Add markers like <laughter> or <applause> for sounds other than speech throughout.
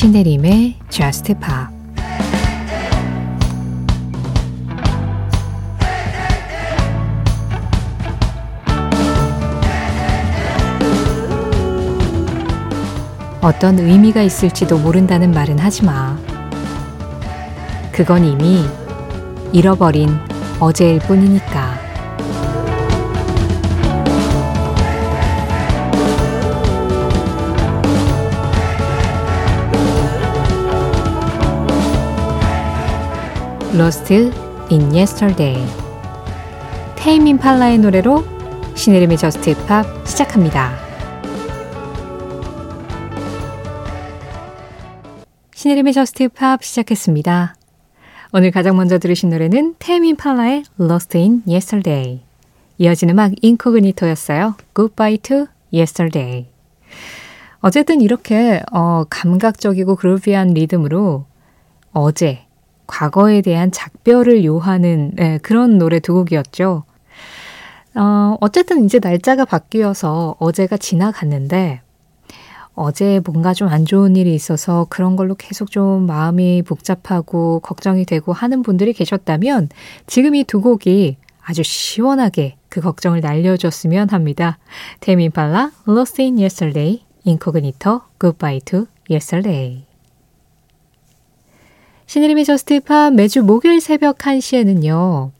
신혜림의 Just Pop 어떤 의미가 있을지도 모른다는 말은 하지 마. 그건 이미 잃어버린 어제일 뿐이니까. Lost in Yesterday Tame Impala의 노래로 신혜림의 Just Pop 시작합니다. 신혜림의 Just Pop 시작했습니다. 오늘 가장 먼저 들으신 노래는 Tame Impala의 Lost in Yesterday 이어진 음악 Incognito였어요. Goodbye to Yesterday 어쨌든 이렇게 어, 감각적이고 groovy한 리듬으로 어제 과거에 대한 작별을 요하는 네, 그런 노래 두 곡이었죠. 어, 어쨌든 이제 날짜가 바뀌어서 어제가 지나갔는데 어제 뭔가 좀 안 좋은 일이 있어서 그런 걸로 계속 좀 마음이 복잡하고 걱정이 되고 하는 분들이 계셨다면 지금 이 두 곡이 아주 시원하게 그 걱정을 날려줬으면 합니다. 테미팔라, Lost in Yesterday, Incognito, Goodbye to Yesterday. 신혜림의 Just Pop 매주 목요일 새벽 1시에는요.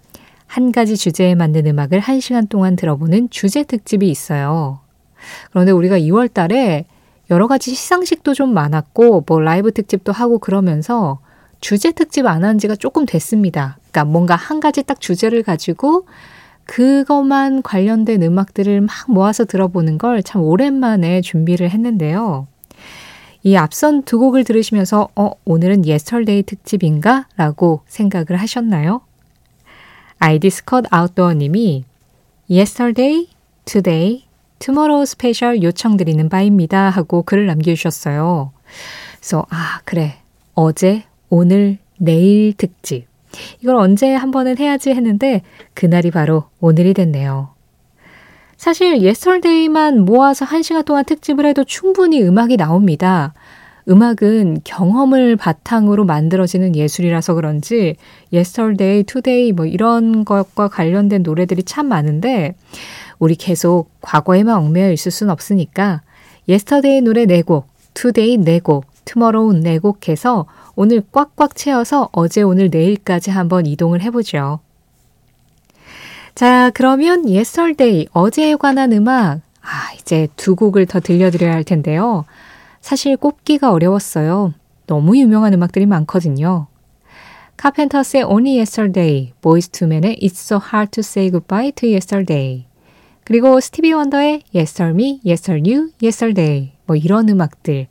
한 가지 주제에 맞는 음악을 1시간 동안 들어보는 주제 특집이 있어요. 그런데 우리가 2월 달에 여러 가지 시상식도 좀 많았고 뭐 라이브 특집도 하고 그러면서 주제 특집 안 한 지가 조금 됐습니다. 그러니까 뭔가 한 가지 딱 주제를 가지고 그것만 관련된 음악들을 막 모아서 들어보는 걸 참 오랜만에 준비를 했는데요. 이 앞선 두 곡을 들으시면서 어, 오늘은 yesterday 특집인가? 라고 생각을 하셨나요? 아이디 스컷 아웃도어 님이 yesterday, today, tomorrow special 요청드리는 바입니다 하고 글을 남겨주셨어요. 그래서 아 그래 어제, 오늘, 내일 특집 이걸 언제 한 번은 해야지 했는데 그날이 바로 오늘이 됐네요. 사실 yesterday만 모아서 한 시간 동안 특집을 해도 충분히 음악이 나옵니다. 음악은 경험을 바탕으로 만들어지는 예술이라서 그런지 yesterday, today 뭐 이런 것과 관련된 노래들이 참 많은데 우리 계속 과거에만 얽매여 있을 순 없으니까 yesterday 노래 4곡, today 4곡, tomorrow 4곡 해서 오늘 꽉꽉 채워서 어제 오늘 내일까지 한번 이동을 해보죠. 자, 그러면 yesterday, 어제에 관한 음악, 아, 이제 두 곡을 더 들려드려야 할 텐데요. 사실 꼽기가 어려웠어요. 너무 유명한 음악들이 많거든요. 카펜터스의 Only Yesterday, to Men의 It's So Hard to Say Goodbye to Yesterday, 그리고 스티비 원더의 Yester Me, Yester You, Yesterday, 뭐 이런 음악들.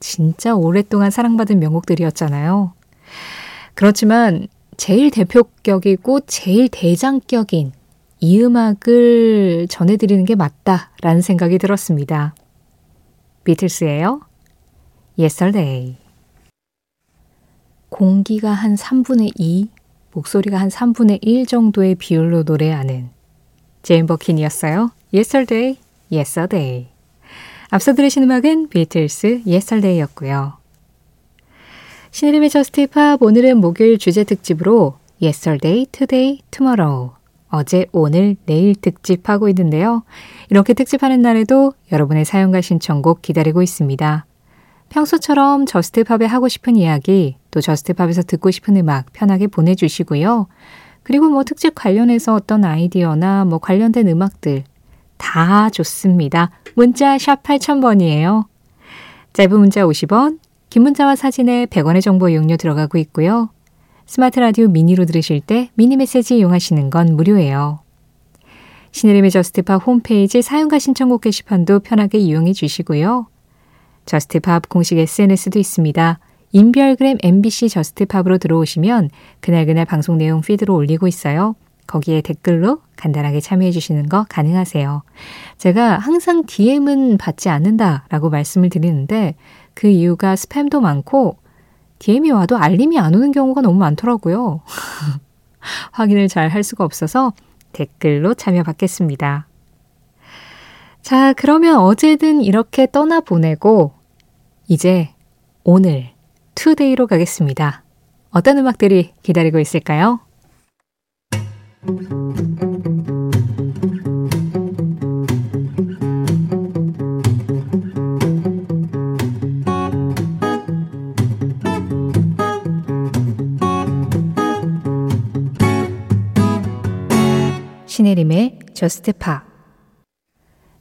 진짜 오랫동안 사랑받은 명곡들이었잖아요. 그렇지만 제일 대표격이고 제일 대장격인 이 음악을 전해드리는 게 맞다라는 생각이 들었습니다. 비틀스예요. Yesterday. 공기가 한 3분의 2, 목소리가 한 3분의 1 정도의 비율로 노래하는 제인 버킨이었어요. Yesterday Yes a Day. 앞서 들으신 음악은 비틀스 Yesterday였고요. 신혜림의 Just Pop 오늘은 목요일 주제 특집으로 Yesterday, Today, Tomorrow 어제, 오늘, 내일 특집하고 있는데요. 이렇게 특집하는 날에도 여러분의 사연과 신청곡 기다리고 있습니다. 평소처럼 Just Pop에 하고 싶은 이야기, 또 Just Pop에서 듣고 싶은 음악 편하게 보내주시고요. 그리고 뭐 특집 관련해서 어떤 아이디어나 뭐 관련된 음악들 다 좋습니다. 문자 샵 8000번이에요. 짧은 문자 50원, 긴 문자와 사진에 100원의 정보 이용료 들어가고 있고요. 스마트 라디오 미니로 들으실 때 미니 메시지 이용하시는 건 무료예요. 신혜림의 Just Pop 홈페이지 사연과 신청곡 게시판도 편하게 이용해 주시고요. Just Pop 공식 SNS도 있습니다. 인별그램 MBC Just Pop으로 들어오시면 그날그날 방송 내용 feed로 올리고 있어요. 거기에 댓글로 간단하게 참여해 주시는 거 가능하세요. 제가 항상 DM은 받지 않는다라고 말씀을 드리는데 그 이유가 스팸도 많고 DM이 와도 알림이 안 오는 경우가 너무 많더라고요. <laughs> 확인을 잘 할 수가 없어서 댓글로 참여 받겠습니다. 자, 그러면 어제든 이렇게 떠나보내고 이제 오늘, today로 가겠습니다. 어떤 음악들이 기다리고 있을까요? Just Pop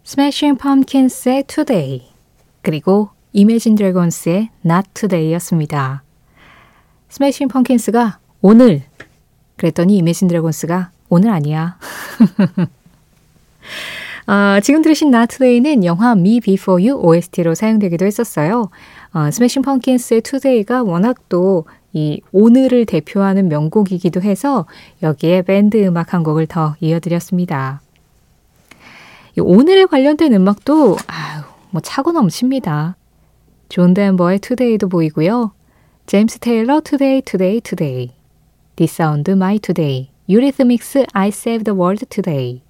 Smashing Pumpkins의 Today 그리고 Imagine Dragons의 Not Today였습니다. Smashing Pumpkins가 오늘 그랬더니 Imagine Dragons가 오늘 아니야. 어, 지금 들으신 Not Today는 영화 Me Before You OST로 사용되기도 했었어요. 어, Smashing Pumpkins의 Today가 워낙 또 이 오늘을 대표하는 명곡이기도 해서 여기에 밴드 음악 한 곡을 더 이어드렸습니다. 이 오늘에 관련된 음악도 아유, 뭐 차고 넘칩니다. 존 덴버의 Today도 보이고요. 제임스 테일러 Today, Today, Today, D'Sound My Today, Eurythmics I Saved the World Today,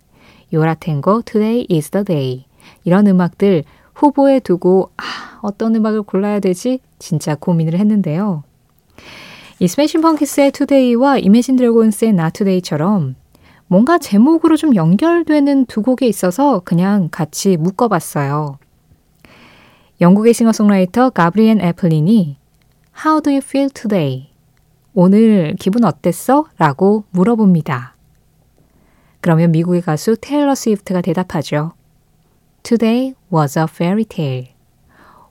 Yo La Tengo Today is the Day 이런 음악들 후보에 두고 아, 어떤 음악을 골라야 되지 진짜 고민을 했는데요. 이 Smashing Pumpkins의 Today와 Imagine Dragons의 Not Today처럼 뭔가 제목으로 좀 연결되는 두 곡에 있어서 그냥 같이 묶어봤어요. 영국의 싱어송라이터 가브리엘 애플린이 How do you feel today? 오늘 기분 어땠어? 라고 물어봅니다. 그러면 미국의 가수 테일러 스위프트가 대답하죠. Today was a fairy tale.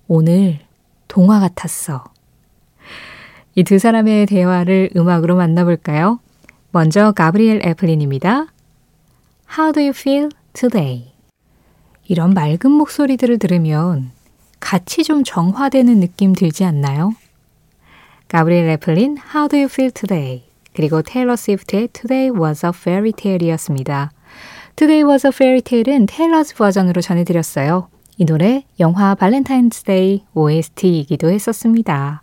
오늘 동화 같았어. 이 두 사람의 대화를 음악으로 만나볼까요? 먼저 가브리엘 애플린입니다. How do you feel today? 이런 맑은 목소리들을 들으면 같이 좀 정화되는 느낌 들지 않나요? 가브리엘 애플린 How do you feel today? 그리고 테일러 스위프트의 Today was a fairy tale이었습니다. Today was a fairy tale은 테일러스 버전으로 전해드렸어요. 이 노래 영화 Valentine's Day OST이기도 했었습니다.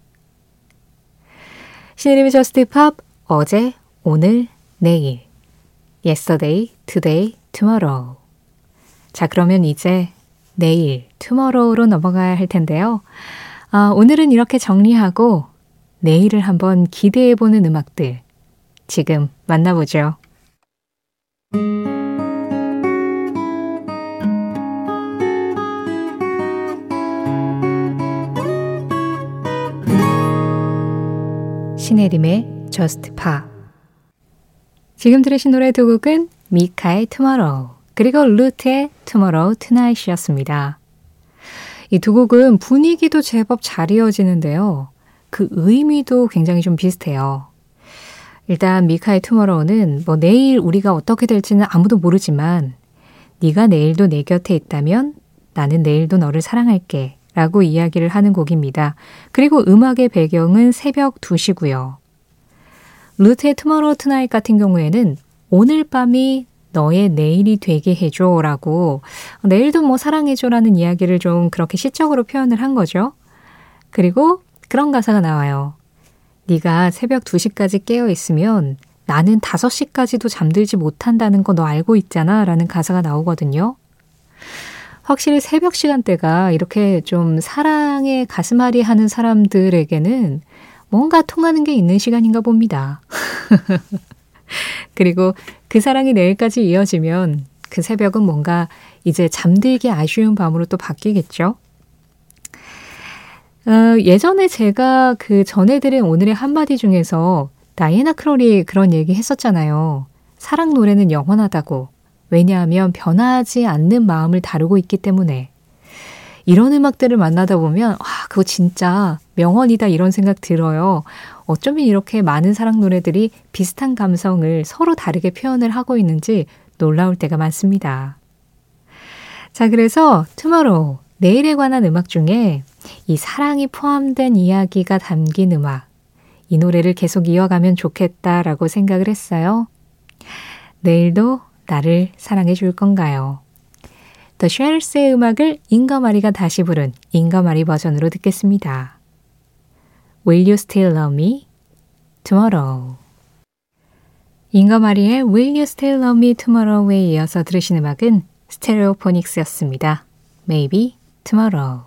신혜림의 Just Pop 어제, 오늘, 내일 Yesterday, Today, Tomorrow 자 그러면 이제 내일, Tomorrow로 넘어가야 할 텐데요. 아, 오늘은 이렇게 정리하고 내일을 한번 기대해 보는 음악들 지금 만나보죠. 신혜림의 Just Pop 지금 들으신 노래 두 곡은 미카의 Tomorrow 그리고 루트의 Tomorrow Tonight이었습니다. 이 두 곡은 분위기도 제법 잘 이어지는데요. 그 의미도 굉장히 좀 비슷해요. 일단 미카의 투머로우는 뭐 내일 우리가 어떻게 될지는 아무도 모르지만 네가 내일도 내 곁에 있다면 나는 내일도 너를 사랑할게 라고 이야기를 하는 곡입니다. 그리고 음악의 배경은 새벽 2시고요. Loote의 Tomorrow Tonight 같은 경우에는 오늘 밤이 너의 내일이 되게 해줘 라고 내일도 뭐 사랑해줘 라는 이야기를 좀 그렇게 시적으로 표현을 한 거죠. 그리고 그런 가사가 나와요. 네가 새벽 2시까지 깨어 있으면 나는 5시까지도 잠들지 못한다는 거 너 알고 있잖아 라는 가사가 나오거든요. 확실히 새벽 시간대가 이렇게 좀 사랑에 가슴앓이 하는 사람들에게는 뭔가 통하는 게 있는 시간인가 봅니다. <laughs> 그리고 그 사랑이 내일까지 이어지면 그 새벽은 뭔가 이제 잠들기 아쉬운 밤으로 또 바뀌겠죠? 어, 예전에 제가 그 전해드린 오늘의 한마디 중에서 다이애나 크롤이 그런 얘기 했었잖아요. 사랑 노래는 영원하다고. 왜냐하면 변하지 않는 마음을 다루고 있기 때문에 이런 음악들을 만나다 보면 와 그거 진짜 명언이다 이런 생각 들어요. 어쩌면 이렇게 많은 사랑 노래들이 비슷한 감성을 서로 다르게 표현을 하고 있는지 놀라울 때가 많습니다. 자 그래서 투모로우 내일에 관한 음악 중에 이 사랑이 포함된 이야기가 담긴 음악 이 노래를 계속 이어가면 좋겠다라고 생각을 했어요. 내일도 나를 사랑해 줄 건가요? The Shells의 음악을 잉거마리가 다시 부른 잉거마리 버전으로 듣겠습니다. Will You Still Love Me? Tomorrow. 잉거마리의 Will You Still Love Me Tomorrow에 이어서 들으신 음악은 스테레오포닉스였습니다. Maybe Tomorrow.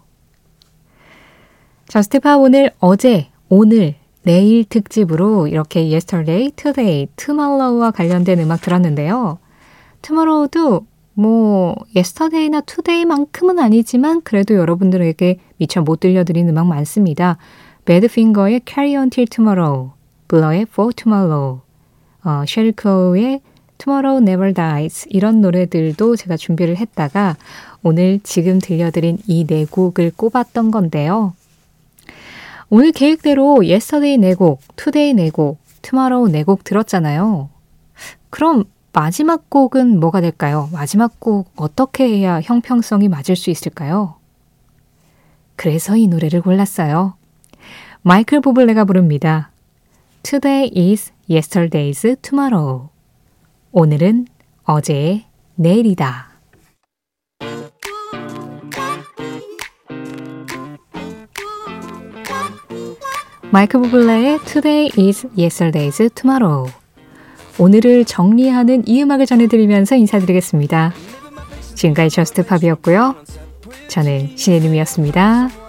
Just Pop 오늘 어제, 오늘, 내일 특집으로 이렇게 yesterday, today, tomorrow와 관련된 음악 들었는데요. tomorrow도 뭐 yesterday나 today만큼은 아니지만 그래도 여러분들에게 미처 못 들려드린 음악 많습니다. 배드핑거의 Carry On Till Tomorrow, 블러의 For Tomorrow, 어, 셰릴 크로우의 Tomorrow Never Dies 이런 노래들도 제가 준비를 했다가 오늘 지금 들려드린 이 네 곡을 꼽았던 건데요. 오늘 계획대로 yesterday 4곡, today 4곡, tomorrow 4곡 들었잖아요. 그럼 마지막 곡은 뭐가 될까요? 마지막 곡 어떻게 해야 형평성이 맞을 수 있을까요? 그래서 이 노래를 골랐어요. 마이클 보블레가 부릅니다. Today is yesterday's tomorrow. 오늘은 어제의 내일이다. 마이크 부블레의 Today is Yesterday's Tomorrow. 오늘을 정리하는 이 음악을 전해드리면서 인사드리겠습니다. 지금까지 저스트팝이었고요. 저는 신혜림이었습니다.